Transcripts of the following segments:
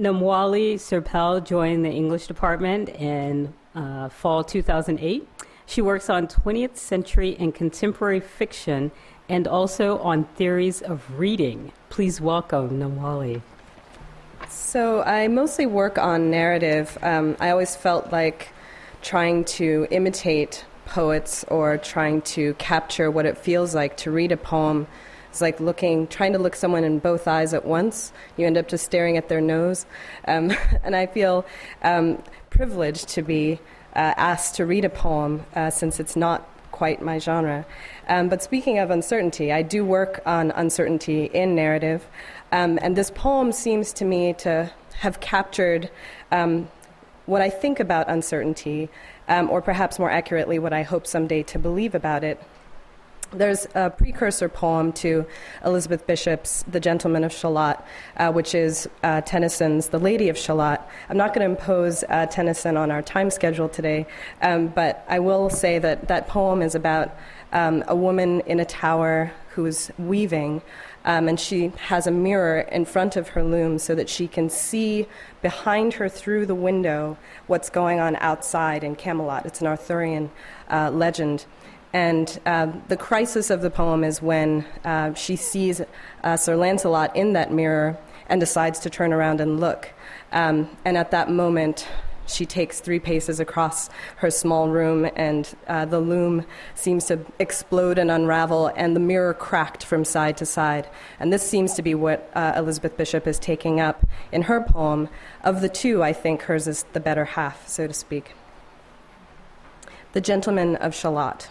Namwali Serpell joined the English department in uh, fall 2008. She works on 20th century and contemporary fiction and also on theories of reading. Please welcome Namwali. So, I mostly work on narrative. Um, I always felt like trying to imitate poets or trying to capture what it feels like to read a poem it's like looking, trying to look someone in both eyes at once. You end up just staring at their nose. Um, and I feel um, privileged to be uh, asked to read a poem uh, since it's not quite my genre. Um, but speaking of uncertainty, I do work on uncertainty in narrative. Um, and this poem seems to me to have captured um, what I think about uncertainty, um, or perhaps more accurately, what I hope someday to believe about it. There's a precursor poem to Elizabeth Bishop's The Gentleman of Shalott, uh, which is uh, Tennyson's The Lady of Shalott. I'm not going to impose uh, Tennyson on our time schedule today, um, but I will say that that poem is about um, a woman in a tower who's weaving. Um, and she has a mirror in front of her loom so that she can see behind her through the window what's going on outside in Camelot. It's an Arthurian uh, legend. And uh, the crisis of the poem is when uh, she sees uh, Sir Lancelot in that mirror and decides to turn around and look. Um, and at that moment, she takes three paces across her small room, and uh, the loom seems to explode and unravel, and the mirror cracked from side to side. And this seems to be what uh, Elizabeth Bishop is taking up in her poem. Of the two, I think hers is the better half, so to speak. The Gentleman of Shalott.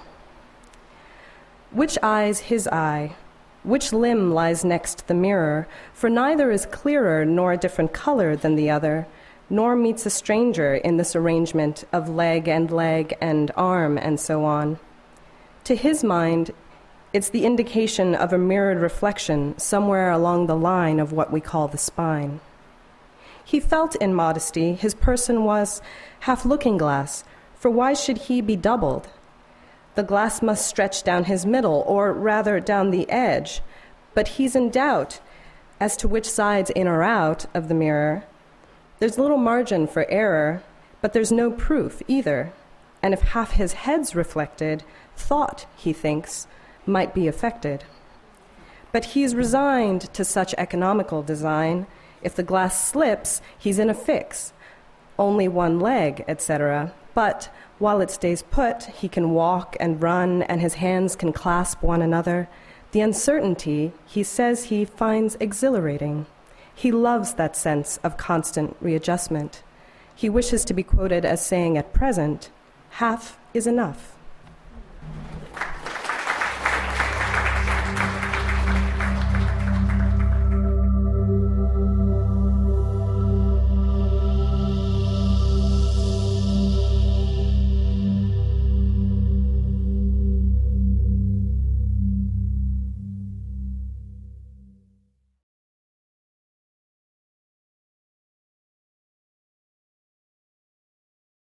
Which eye's his eye? Which limb lies next the mirror? For neither is clearer nor a different color than the other, nor meets a stranger in this arrangement of leg and leg and arm and so on. To his mind, it's the indication of a mirrored reflection somewhere along the line of what we call the spine. He felt in modesty his person was half looking glass, for why should he be doubled? The glass must stretch down his middle, or rather down the edge, but he's in doubt as to which side's in or out of the mirror. There's little margin for error, but there's no proof either. And if half his head's reflected, thought, he thinks, might be affected. But he's resigned to such economical design. If the glass slips, he's in a fix. Only one leg, etc. But while it stays put, he can walk and run, and his hands can clasp one another. The uncertainty, he says he finds exhilarating. He loves that sense of constant readjustment. He wishes to be quoted as saying at present, half is enough.